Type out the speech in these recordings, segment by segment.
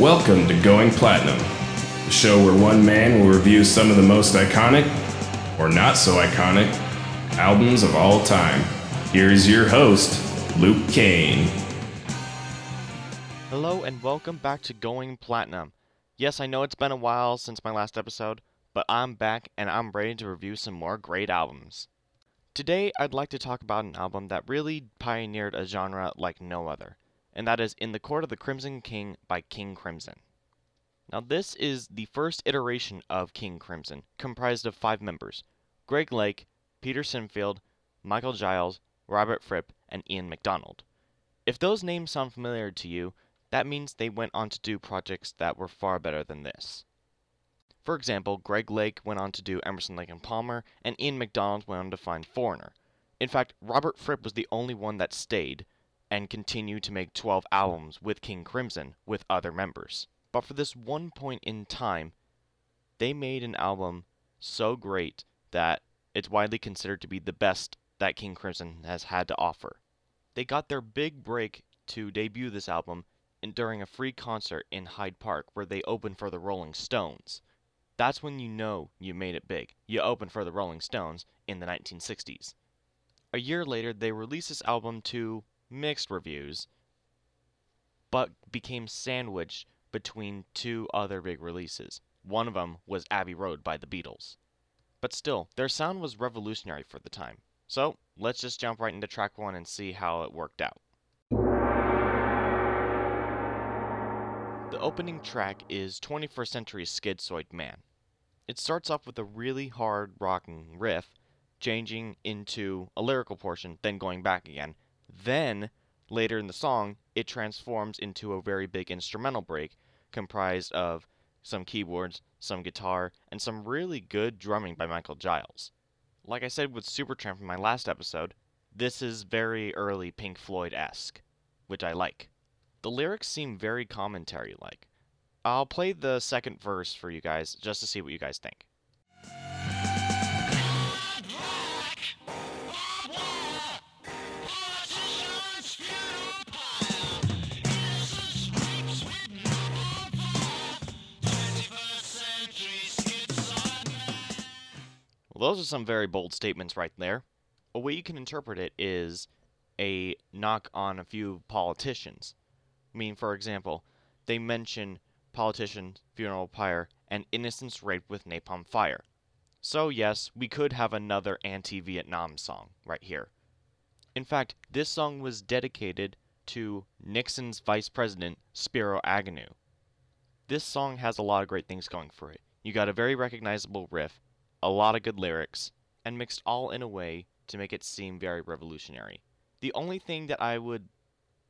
Welcome to Going Platinum, the show where one man will review some of the most iconic, or not so iconic, albums of all time. Here's your host, Luke Kane. Hello and welcome back to Going Platinum. Yes, I know it's been a while since my last episode, but I'm back and I'm ready to review some more great albums. Today, I'd like to talk about an album that really pioneered a genre like no other, and that is In the Court of the Crimson King by King Crimson. Now, this is the first iteration of King Crimson, comprised of five members Greg Lake, Peter Sinfield, Michael Giles, Robert Fripp, and Ian MacDonald. If those names sound familiar to you, that means they went on to do projects that were far better than this. For example, Greg Lake went on to do Emerson Lake and Palmer, and Ian MacDonald went on to find Foreigner. In fact, Robert Fripp was the only one that stayed and continued to make 12 albums with King Crimson with other members. But for this one point in time, they made an album so great that it's widely considered to be the best that King Crimson has had to offer. They got their big break to debut this album in, during a free concert in Hyde Park where they opened for the Rolling Stones. That's when you know you made it big. You opened for the Rolling Stones in the 1960s. A year later, they released this album to mixed reviews, but became sandwiched between two other big releases. One of them was Abbey Road by the Beatles. But still, their sound was revolutionary for the time. So, let's just jump right into track one and see how it worked out. The opening track is 21st Century Schizoid Man. It starts off with a really hard rocking riff, changing into a lyrical portion, then going back again. Then, later in the song, it transforms into a very big instrumental break, comprised of some keyboards, some guitar, and some really good drumming by Michael Giles. Like I said with Supertramp in my last episode, this is very early Pink Floyd esque, which I like. The lyrics seem very commentary like. I'll play the second verse for you guys just to see what you guys think. Well, those are some very bold statements right there. A way you can interpret it is a knock on a few politicians. I mean, for example, they mention politician, funeral pyre, and innocents raped with napalm fire. So, yes, we could have another anti Vietnam song right here. In fact, this song was dedicated to Nixon's vice president, Spiro Agnew. This song has a lot of great things going for it. You got a very recognizable riff, a lot of good lyrics, and mixed all in a way to make it seem very revolutionary. The only thing that I would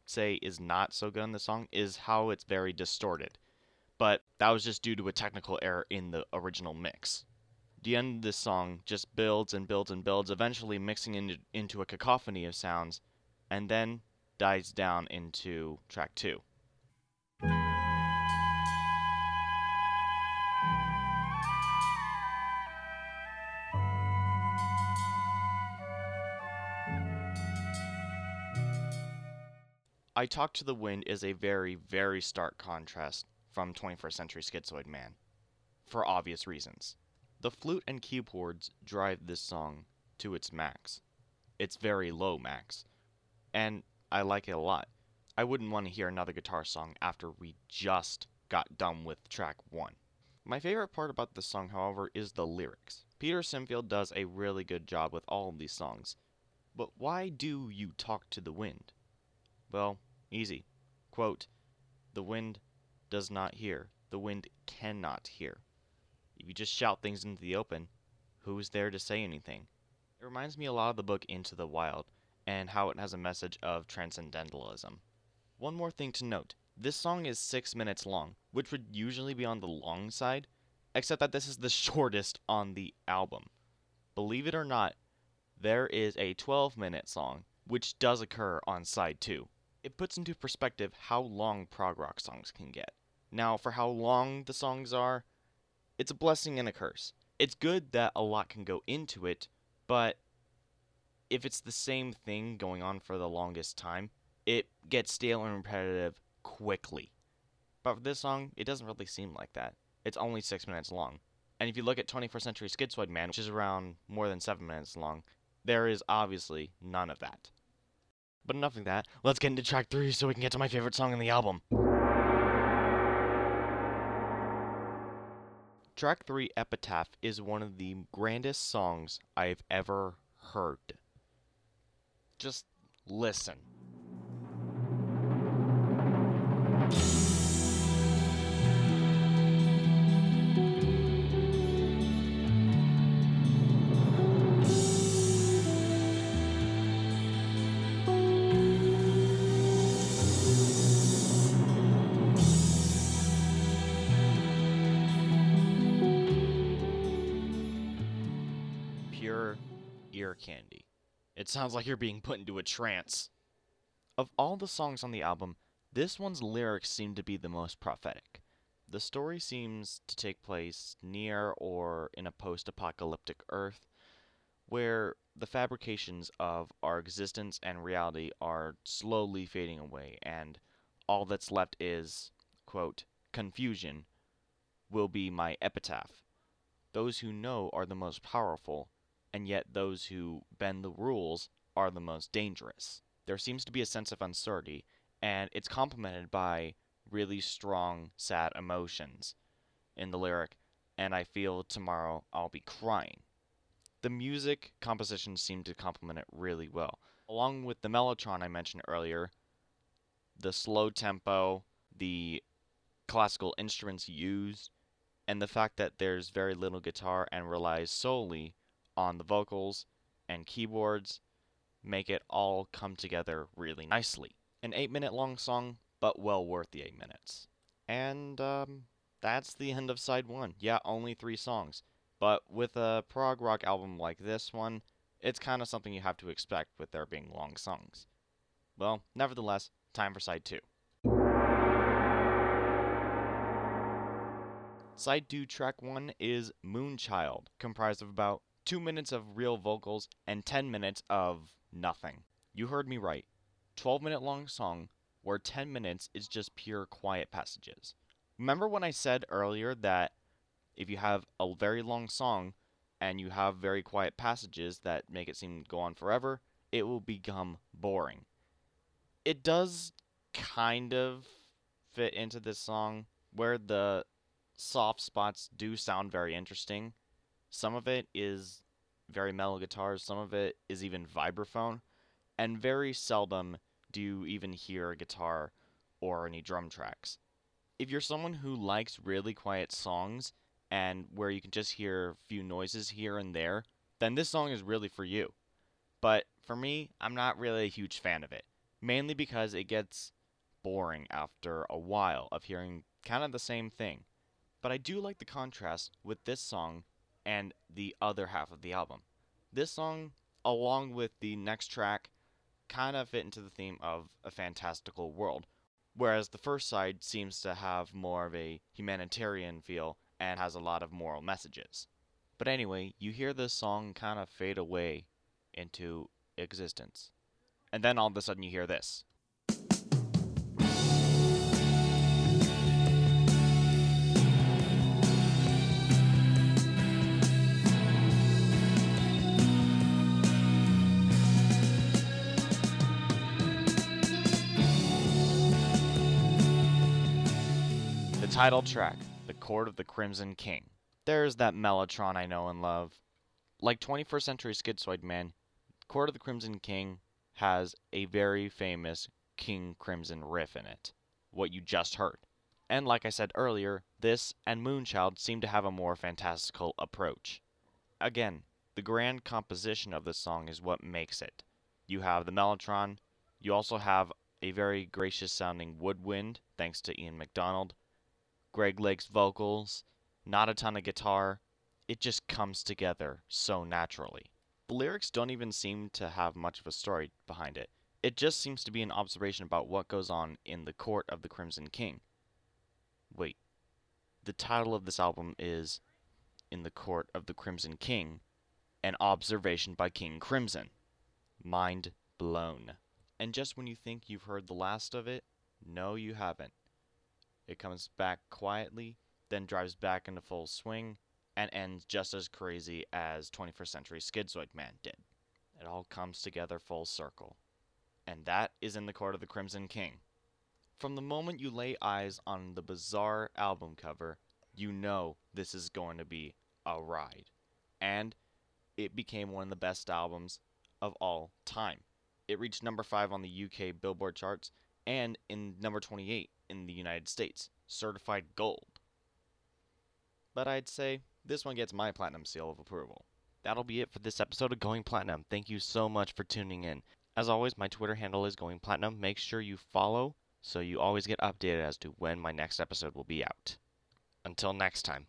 say is not so good on the song is how it's very distorted but that was just due to a technical error in the original mix. The end of this song just builds and builds and builds, eventually mixing into, into a cacophony of sounds, and then dies down into track two. I Talk to the Wind is a very, very stark contrast from 21st Century Schizoid Man, for obvious reasons. The flute and keyboards drive this song to its max. It's very low max, and I like it a lot. I wouldn't want to hear another guitar song after we just got done with track 1. My favorite part about this song, however, is the lyrics. Peter Sinfield does a really good job with all of these songs. But why do you talk to the wind? Well, easy. Quote, The wind does not hear. The wind cannot hear. If you just shout things into the open, who's there to say anything? It reminds me a lot of the book Into the Wild and how it has a message of transcendentalism. One more thing to note this song is 6 minutes long, which would usually be on the long side, except that this is the shortest on the album. Believe it or not, there is a 12 minute song, which does occur on side 2. It puts into perspective how long prog rock songs can get. Now, for how long the songs are, it's a blessing and a curse. It's good that a lot can go into it, but if it's the same thing going on for the longest time, it gets stale and repetitive quickly. But for this song, it doesn't really seem like that. It's only six minutes long. And if you look at 21st Century Schizoid Man, which is around more than seven minutes long, there is obviously none of that. But enough of that, let's get into track three so we can get to my favorite song on the album. Track 3 Epitaph is one of the grandest songs I've ever heard. Just listen. Ear candy. It sounds like you're being put into a trance. Of all the songs on the album, this one's lyrics seem to be the most prophetic. The story seems to take place near or in a post apocalyptic Earth where the fabrications of our existence and reality are slowly fading away, and all that's left is, quote, confusion will be my epitaph. Those who know are the most powerful, and yet those who bend the rules are the most dangerous. There seems to be a sense of uncertainty, and it's complemented by really strong, sad emotions in the lyric, and I feel tomorrow I'll be crying. The music composition seemed to complement it really well. Along with the mellotron I mentioned earlier, the slow tempo, the classical instruments used, and the fact that there's very little guitar and relies solely on the vocals and keyboards make it all come together really nicely. An 8 minute long song, but well worth the 8 minutes. And um, that's the end of side 1. Yeah, only 3 songs. But with a prog rock album like this one, it's kind of something you have to expect with there being long songs. Well, nevertheless, time for side 2. Side 2, track 1 is Moonchild, comprised of about 2 minutes of real vocals and 10 minutes of nothing. You heard me right. 12 minute long song where 10 minutes is just pure quiet passages. Remember when I said earlier that if you have a very long song and you have very quiet passages that make it seem go on forever, it will become boring. It does kind of fit into this song where the soft spots do sound very interesting. Some of it is very mellow guitars, some of it is even vibraphone, and very seldom do you even hear a guitar or any drum tracks. If you're someone who likes really quiet songs and where you can just hear a few noises here and there, then this song is really for you. But for me, I'm not really a huge fan of it, mainly because it gets boring after a while of hearing kind of the same thing. But I do like the contrast with this song and the other half of the album. This song, along with the next track, kind of fit into the theme of a fantastical world, whereas the first side seems to have more of a humanitarian feel and has a lot of moral messages. But anyway, you hear this song kind of fade away into existence. And then all of a sudden you hear this. Title track, The Court of the Crimson King. There's that mellotron I know and love. Like 21st Century Schizoid Man, Court of the Crimson King has a very famous King Crimson riff in it, what you just heard. And like I said earlier, this and Moonchild seem to have a more fantastical approach. Again, the grand composition of this song is what makes it. You have the mellotron, you also have a very gracious sounding woodwind, thanks to Ian MacDonald, Greg Lake's vocals, not a ton of guitar. It just comes together so naturally. The lyrics don't even seem to have much of a story behind it. It just seems to be an observation about what goes on in the court of the Crimson King. Wait, the title of this album is In the Court of the Crimson King An Observation by King Crimson. Mind blown. And just when you think you've heard the last of it, no, you haven't. It comes back quietly, then drives back into full swing, and ends just as crazy as 21st Century Schizoid Man did. It all comes together full circle. And that is in the Court of the Crimson King. From the moment you lay eyes on the bizarre album cover, you know this is going to be a ride. And it became one of the best albums of all time. It reached number 5 on the UK Billboard charts and in number 28 in the United States, certified gold. But I'd say this one gets my platinum seal of approval. That'll be it for this episode of Going Platinum. Thank you so much for tuning in. As always, my Twitter handle is Going Platinum. Make sure you follow so you always get updated as to when my next episode will be out. Until next time.